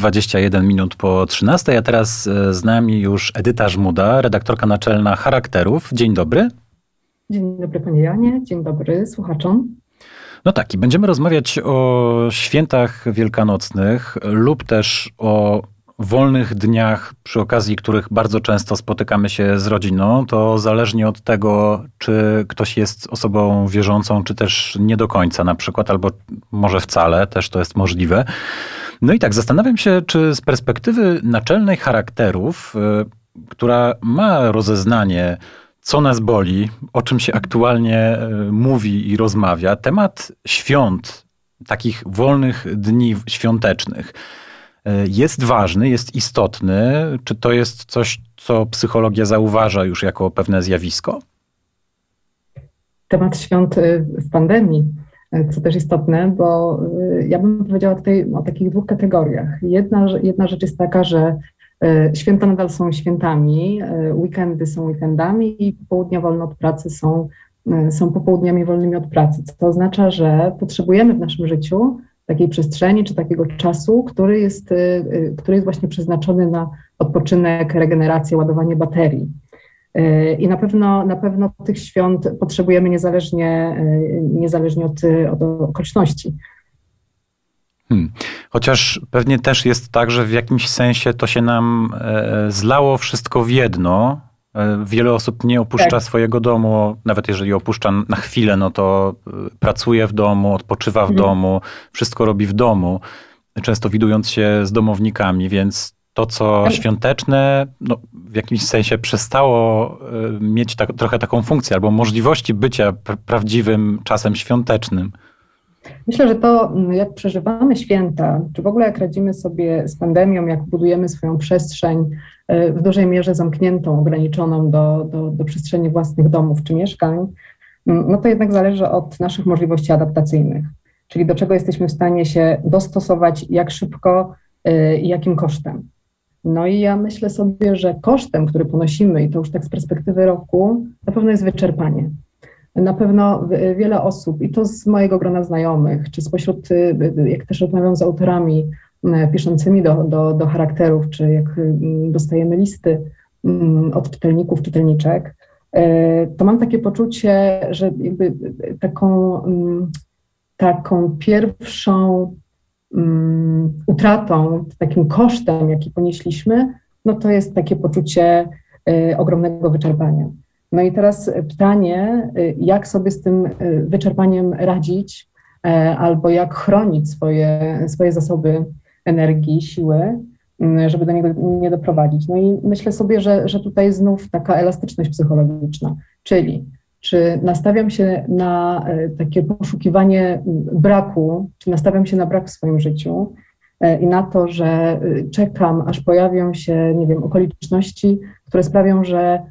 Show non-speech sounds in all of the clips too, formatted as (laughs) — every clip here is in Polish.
21 minut po 13, a teraz e, z nami już Edyta Żmuda, redaktorka naczelna Charakterów. Dzień dobry. Dzień dobry panie Janie, dzień dobry słuchaczom. No tak, i będziemy rozmawiać o świętach wielkanocnych lub też o wolnych dniach, przy okazji których bardzo często spotykamy się z rodziną, to zależnie od tego, czy ktoś jest osobą wierzącą, czy też nie do końca na przykład, albo może wcale, też to jest możliwe. No i tak, zastanawiam się, czy z perspektywy naczelnej charakterów, y, która ma rozeznanie, co nas boli, o czym się aktualnie y, mówi i rozmawia, temat świąt, takich wolnych dni świątecznych, E, jest ważny, jest istotny? Czy to jest coś, co psychologia zauważa już jako pewne zjawisko? Temat świąt y, w pandemii, y, co też istotne, bo y, ja bym powiedziała tutaj o takich dwóch kategoriach. Jedna, jedna rzecz jest taka, że święta nadal są świętami, weekendy są weekendami i popołudnia wolne od pracy są, są popołudniami wolnymi od pracy, co oznacza, że potrzebujemy w naszym życiu takiej przestrzeni czy takiego czasu, który jest, y, y, który jest właśnie przeznaczony na odpoczynek, regenerację, ładowanie baterii. I na pewno, na pewno tych świąt potrzebujemy niezależnie, niezależnie od, od okoliczności. Hmm. Chociaż pewnie też jest tak, że w jakimś sensie to się nam e, zlało wszystko w jedno, E, wiele osób nie opuszcza tak. swojego domu, nawet jeżeli opuszcza na chwilę, no to e, pracuje w domu, odpoczywa w mhm. domu, wszystko robi w domu, często widując się z domownikami, więc to, co świąteczne, no, w jakimś sensie przestało e, mieć tak, trochę taką funkcję albo możliwości bycia pr prawdziwym czasem świątecznym. Myślę, że to, jak przeżywamy święta, czy w ogóle jak radzimy sobie z pandemią, jak budujemy swoją przestrzeń e, w dużej mierze zamkniętą, ograniczoną do, do, do przestrzeni własnych domów czy mieszkań, no to jednak zależy od naszych możliwości adaptacyjnych, czyli do czego jesteśmy w stanie się dostosować, jak szybko e, i jakim kosztem. No i ja myślę sobie, że kosztem, który ponosimy, i to już tak z perspektywy roku, na pewno jest wyczerpanie. Na pewno wiele osób, i to z mojego grona znajomych, czy spośród, y, y, jak też rozmawiam z autorami y, piszącymi do, do, do charakterów, czy jak dostajemy listy od czytelników, czytelniczek, to mam takie poczucie, że taką, taką pierwszą utratą, takim kosztem, jaki ponieśliśmy, no to jest takie poczucie ogromnego wyczerpania. No i teraz pytanie, y, jak sobie z tym y, wyczerpaniem radzić, e, albo jak chronić swoje, swoje zasoby energii, siły, mm, żeby do niego nie doprowadzić. No i myślę sobie, że, że tutaj znów taka elastyczność psychologiczna, czyli czy nastawiam się na e, takie poszukiwanie braku, czy nastawiam się na brak w swoim życiu e, i na to, że y, czekam, aż pojawią się, nie wiem, okoliczności, które sprawią, że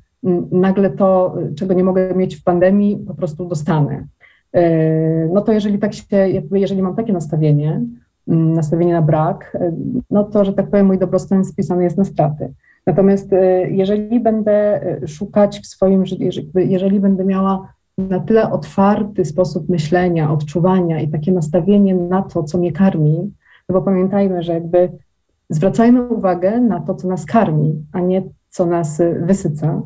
nagle to, czego nie mogę mieć w pandemii, po prostu dostanę. E, no to jeżeli tak się, jeżeli mam takie nastawienie, nastawienie na brak, e, no to, że tak powiem, mój dobrostan spisany jest na straty. Natomiast e, jeżeli będę szukać w swoim życiu, jeżeli będę miała na tyle otwarty sposób myślenia, odczuwania i takie nastawienie na to, co mnie karmi, no bo pamiętajmy, że jakby zwracajmy uwagę na to, co nas karmi, a nie co nas wysyca,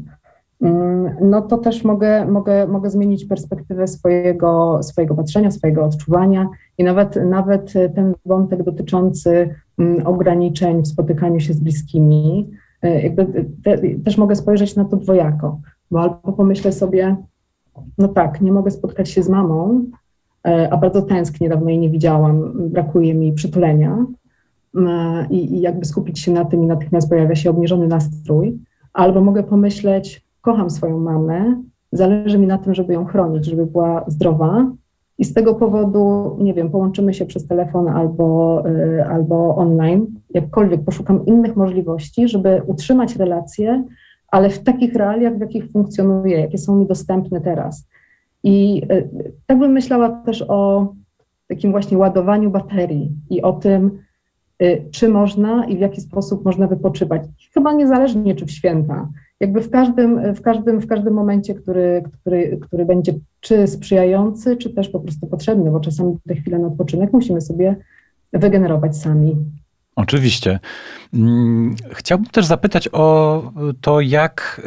Mm, no to też mogę, mogę, mogę zmienić perspektywę swojego, swojego patrzenia, swojego odczuwania i nawet, nawet ten wątek dotyczący mm, ograniczeń w spotykaniu się z bliskimi, e, jakby te, też mogę spojrzeć na to dwojako, bo albo pomyślę sobie, no tak, nie mogę spotkać się z mamą, e, a bardzo tęsknię, dawno jej nie widziałam, brakuje mi przytulenia mm, i, i jakby skupić się na tym i natychmiast pojawia się obniżony nastrój, albo mogę pomyśleć, kocham swoją mamę, zależy mi na tym, żeby ją chronić, żeby była zdrowa. I z tego powodu, nie wiem, połączymy się przez telefon albo, albo online, jakkolwiek poszukam innych możliwości, żeby utrzymać relacje, ale w takich realiach, w jakich funkcjonuję, jakie są mi dostępne teraz. I y, tak bym myślała też o takim właśnie ładowaniu baterii i o tym, y, czy można i w jaki sposób można wypoczywać. Chyba niezależnie, czy w święta jakby w każdym, w każdym, w każdym momencie, który, który, który będzie czy sprzyjający, czy też po prostu potrzebny, bo czasami te chwile na odpoczynek musimy sobie wygenerować sami. Oczywiście. Mm, chciałbym też zapytać o to, jak.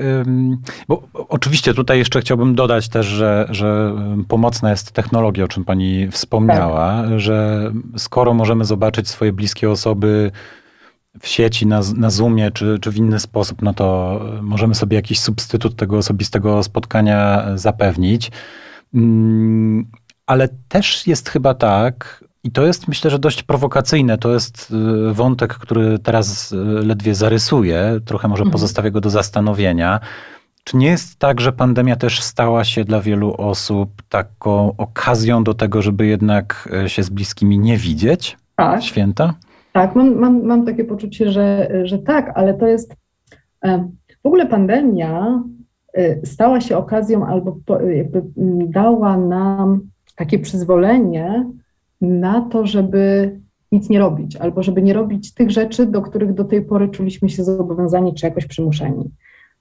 Bo oczywiście tutaj jeszcze chciałbym dodać też, że, że pomocna jest technologia, o czym pani wspomniała, tak. że skoro możemy zobaczyć swoje bliskie osoby w sieci, na, na Zoomie czy, czy w inny sposób, no to możemy sobie jakiś substytut tego osobistego spotkania zapewnić. Mm, ale też jest chyba tak, i to jest myślę, że dość prowokacyjne. To jest y, wątek, który teraz y, ledwie zarysuję, trochę może mhm. pozostawię go do zastanowienia. Czy nie jest tak, że pandemia też stała się dla wielu osób taką okazją do tego, żeby jednak y, się z bliskimi nie widzieć? Tak. Święta? Tak, mam, mam, mam takie poczucie, że, że tak, ale to jest. E, w ogóle pandemia stała się okazją albo jakby dała nam takie przyzwolenie na to, żeby nic nie robić, albo żeby nie robić tych rzeczy, do których do tej pory czuliśmy się zobowiązani czy jakoś przymuszeni.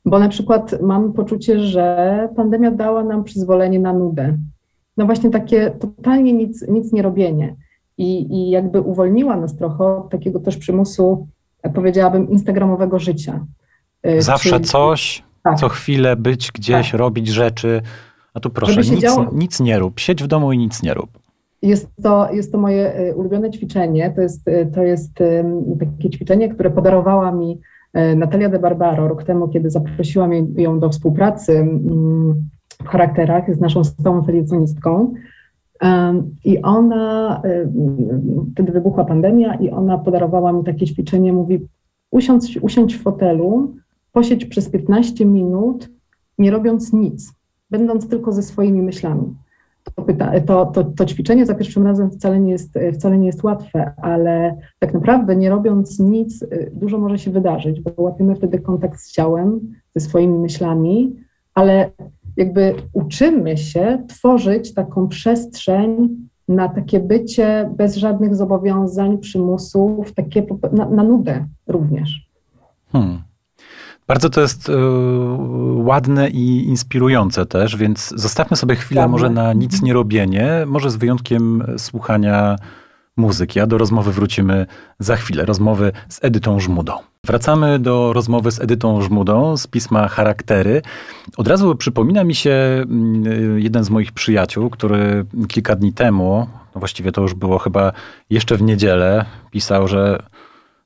Bo na przykład mam poczucie, że pandemia dała nam przyzwolenie na nudę. No właśnie takie totalnie nic, nic nie robienie. I, I jakby uwolniła nas trochę od takiego też przymusu, powiedziałabym, instagramowego życia. Y, Zawsze Czyli, coś, tak. co chwilę być gdzieś, tak. robić rzeczy. A tu proszę, nic, działo... nic nie rób. Siedź w domu i nic nie rób. Jest to, jest to moje y, ulubione ćwiczenie. To jest, y, to jest takie ćwiczenie, które podarowała mi y, Natalia de Barbaro rok temu, kiedy zaprosiłam ją do współpracy w charakterach z naszą stałą felietonistką. I ona, wtedy wybuchła pandemia i ona podarowała mi takie ćwiczenie, mówi usiądź, usiądź w fotelu, posiedź przez 15 minut, nie robiąc nic, będąc tylko ze swoimi myślami to, pyta, to, to, to, ćwiczenie za pierwszym razem wcale nie, jest, wcale nie jest łatwe, ale tak naprawdę nie robiąc nic, y, dużo może się wydarzyć, bo łapiemy wtedy kontakt z ciałem, ze swoimi myślami, ale jakby uczymy się tworzyć taką przestrzeń na takie bycie bez żadnych zobowiązań, przymusów, takie na, na nudę również. Hmm. Bardzo to jest y, ładne i inspirujące też, więc zostawmy sobie chwilę może na nic nie robienie, może z wyjątkiem słuchania muzyki, a do rozmowy wrócimy za chwilę. Rozmowy z Edytą Żmudą. Wracamy do rozmowy z Edytą Żmudą z pisma Charaktery. Od razu przypomina mi się mm, jeden z moich przyjaciół, który kilka dni temu, no właściwie to już było chyba jeszcze w niedzielę, pisał, że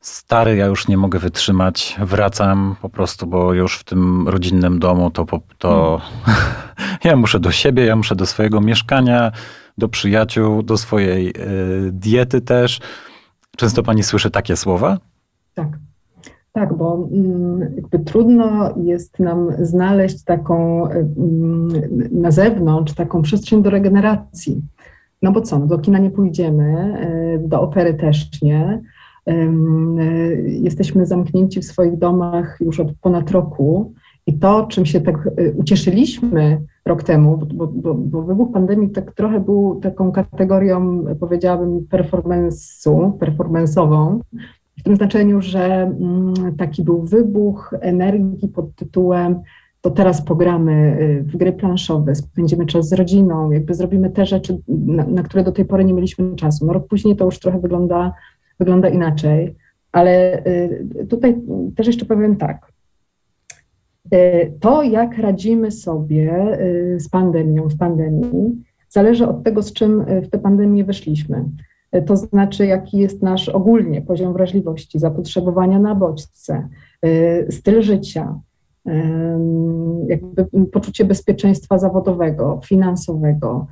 stary, ja już nie mogę wytrzymać, wracam po prostu, bo już w tym rodzinnym domu to, to hmm. (laughs) ja muszę do siebie, ja muszę do swojego mieszkania, do przyjaciół, do swojej y, diety też. Często pani słyszy takie słowa? Tak. Tak, bo mm, jakby trudno jest nam znaleźć taką mm, na zewnątrz taką przestrzeń do regeneracji. No bo co, no do kina nie pójdziemy, y, do opery też nie, E, jesteśmy zamknięci w swoich domach już od ponad roku i to, czym się tak e, ucieszyliśmy rok temu, bo, bo, bo wybuch pandemii tak trochę był taką kategorią, powiedziałabym, performance'u, performance'ową, w tym znaczeniu, że mm, taki był wybuch energii pod tytułem to teraz pogramy e, w gry planszowe, spędzimy czas z rodziną, jakby zrobimy te rzeczy, na, na które do tej pory nie mieliśmy czasu. No rok później to już trochę wygląda wygląda inaczej. Ale y, tutaj też jeszcze powiem tak. Y, to, jak radzimy sobie y, z pandemią, w pandemii, zależy od tego, z czym w tę pandemię weszliśmy. To znaczy, jaki jest nasz ogólnie poziom wrażliwości, zapotrzebowania na bodźce, styl życia, jakby poczucie bezpieczeństwa zawodowego, finansowego,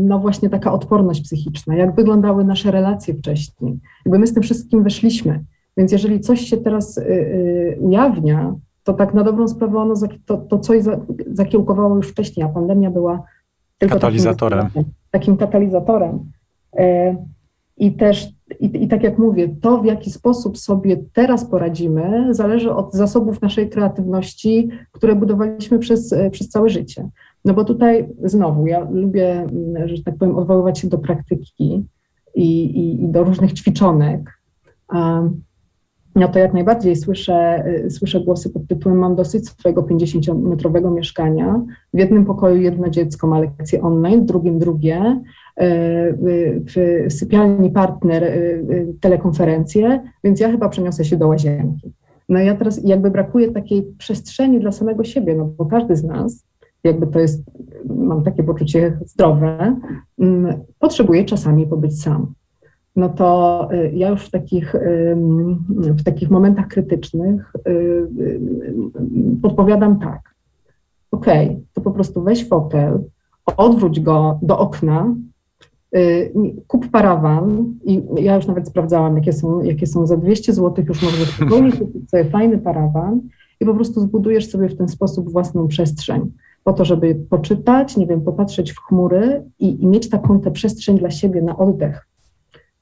no właśnie taka odporność psychiczna, jak wyglądały nasze relacje wcześniej. Jakby my z tym wszystkim weszliśmy. Więc jeżeli coś się teraz y, y, ujawnia, to tak na dobrą sprawę ono, to, to coś zakiełkowało już wcześniej, a pandemia była tylko katalizatorem. Takim, takim katalizatorem. E, I też, i, i tak jak mówię, to w jaki sposób sobie teraz poradzimy, zależy od zasobów naszej kreatywności, które budowaliśmy przez, przez całe życie. No bo tutaj znowu, ja lubię, że tak powiem, odwoływać się do praktyki i, i, i do różnych ćwiczonek. No to jak najbardziej słyszę, y, słyszę głosy pod tytułem mam dosyć swojego 50-metrowego mieszkania. W jednym pokoju jedno dziecko ma lekcje online, w drugim drugie. w sypialni partner telekonferencję, więc ja chyba przeniosę się do łazienki. No ja teraz jakby brakuje takiej przestrzeni dla samego siebie, no bo każdy z nas, jakby to jest, mam takie poczucie zdrowe, mm, potrzebuje czasami pobyć sam. No to y, ja już w takich, w takich momentach krytycznych y, y, podpowiadam tak. Okej, okay, to po prostu weź fotel, odwróć go do okna, kup parawan i ja już nawet sprawdzałam, jakie są, jakie są za 200 zł, już możesz spokojnie kupić sobie fajny parawan i po prostu zbudujesz sobie w ten sposób własną przestrzeń po to, żeby poczytać, nie wiem, popatrzeć w chmury i, i mieć taką tę przestrzeń dla siebie na oddech.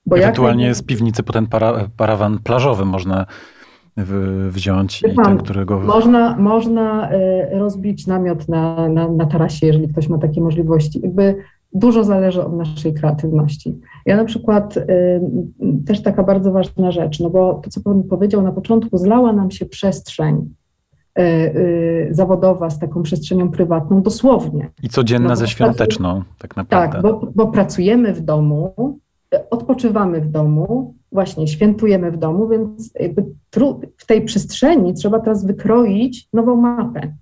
Bo Ewentualnie jak... z piwnicy potem para, parawan plażowy można wziąć i ten, którego... Można, można y, rozbić namiot na, na, na tarasie, jeżeli ktoś ma takie możliwości. Jakby dużo zależy od naszej kreatywności. Ja na przykład y, też taka bardzo ważna rzecz, no bo to, co Pan powiedział na początku, zlała nam się przestrzeń zawodowa z taką przestrzenią prywatną dosłownie. I codzienna no, ze świąteczną, tak naprawdę. Tak, bo, bo pracujemy w domu, odpoczywamy w domu, właśnie świętujemy w domu, więc w tej przestrzeni trzeba teraz wykroić nową mapę.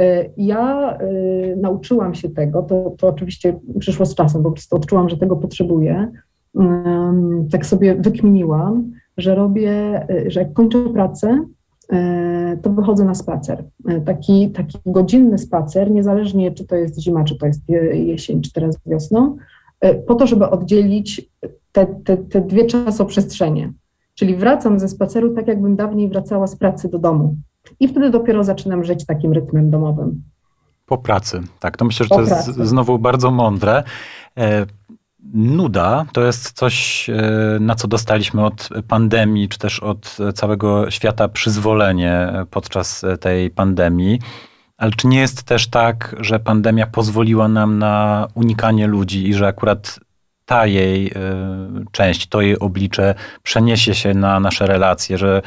E, ja y, nauczyłam się tego, to, to oczywiście przyszło z czasem, po prostu odczułam, że tego potrzebuję. Tak sobie wykminiłam, że robię, y, że jak kończę pracę, y, to wychodzę na spacer. Taki, taki godzinny spacer, niezależnie czy to jest zima, czy to jest jesień, czy teraz wiosną, po to, żeby oddzielić te, te, te dwie czasoprzestrzenie. Czyli wracam ze spaceru tak, jakbym dawniej wracała z pracy do domu. I wtedy dopiero zaczynam żyć takim rytmem domowym. Po pracy, tak. To myślę, że po to pracy. jest znowu bardzo mądre. Nuda to jest coś, e, na co dostaliśmy od pandemii, czy też od całego świata przyzwolenie podczas tej pandemii. Ale czy nie jest też tak, że pandemia pozwoliła nam na unikanie ludzi i że akurat ta jej e, część, to jej oblicze przeniesie się na nasze relacje, że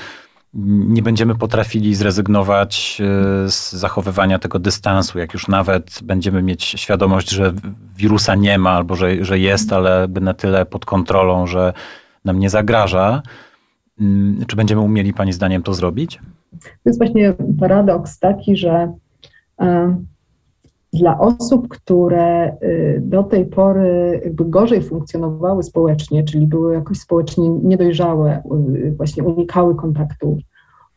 nie będziemy potrafili zrezygnować e, z zachowywania tego dystansu, jak już nawet będziemy mieć świadomość, że wirusa nie ma albo że, że jest, ale na tyle pod kontrolą, że nam nie zagraża. Mm, czy będziemy umieli Pani zdaniem to zrobić? To jest właśnie paradoks taki, że e, dla osób, które y, do tej pory jakby gorzej funkcjonowały społecznie, czyli były jakoś społecznie niedojrzałe, y, właśnie unikały kontaktów,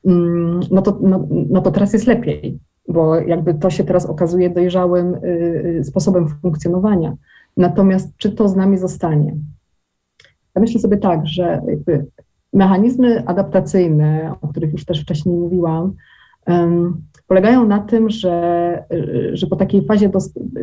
mm, no to, no, no to teraz jest lepiej, bo jakby to się teraz okazuje dojrzałym y, sposobem funkcjonowania. Natomiast czy to z nami zostanie? Ja myślę sobie tak, że mechanizmy adaptacyjne, o których już też wcześniej mówiłam, polegają na tym, że, że po takiej fazie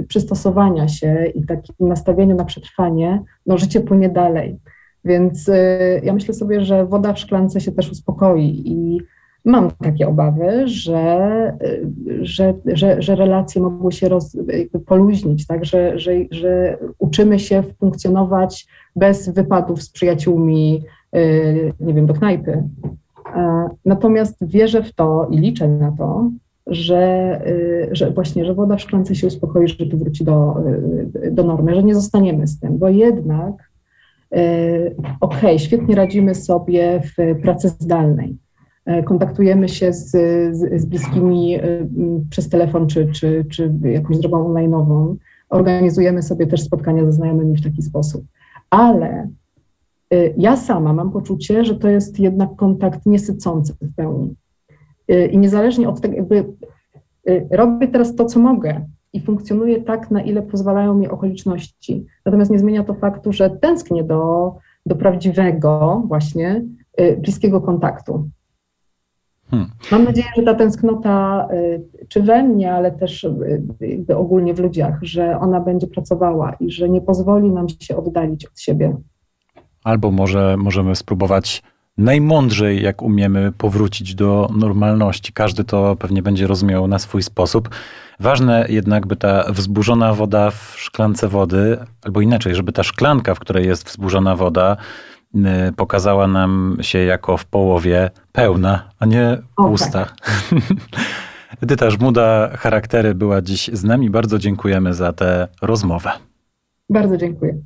przystosowania się i takim nastawieniu na przetrwanie, no życie płynie dalej. Więc y, ja myślę sobie, że woda w szklance się też uspokoi i mam takie obawy, że, y, że, że, że relacje mogły się roz, poluźnić, tak? że, że, że uczymy się funkcjonować bez wypadów z przyjaciółmi, y, nie wiem, do knajpy. E, natomiast wierzę w to i liczę na to, że, y, że właśnie, że woda w szklance się uspokoi, że to wróci do, y, do normy, że nie zostaniemy z tym, bo jednak y, okej, okay, świetnie radzimy sobie w pracy zdalnej. Kontaktujemy się z, z, z bliskimi przez telefon czy, czy, czy jakąś drogą online'ową. Organizujemy sobie też spotkania ze znajomymi w taki sposób. Ale ja sama mam poczucie, że to jest jednak kontakt niesycący w pełni. Y, I niezależnie od tego, jakby y, robię teraz to, co mogę i funkcjonuję tak, na ile pozwalają mi okoliczności. Natomiast nie zmienia to faktu, że tęsknię do, do prawdziwego, właśnie y, bliskiego kontaktu. Hmm. Mam nadzieję, że ta tęsknota, czy we mnie, ale też ogólnie w ludziach, że ona będzie pracowała i że nie pozwoli nam się oddalić od siebie. Albo może możemy spróbować najmądrzej, jak umiemy powrócić do normalności. Każdy to pewnie będzie rozumiał na swój sposób. Ważne jednak, by ta wzburzona woda w szklance wody, albo inaczej, żeby ta szklanka, w której jest wzburzona woda, y, pokazała nam się jako w połowie pełna, a nie pusta. Okay. (laughs) Edyta Żmuda, charaktery była dziś z nami. Bardzo dziękujemy za tę rozmowę. Bardzo dziękuję.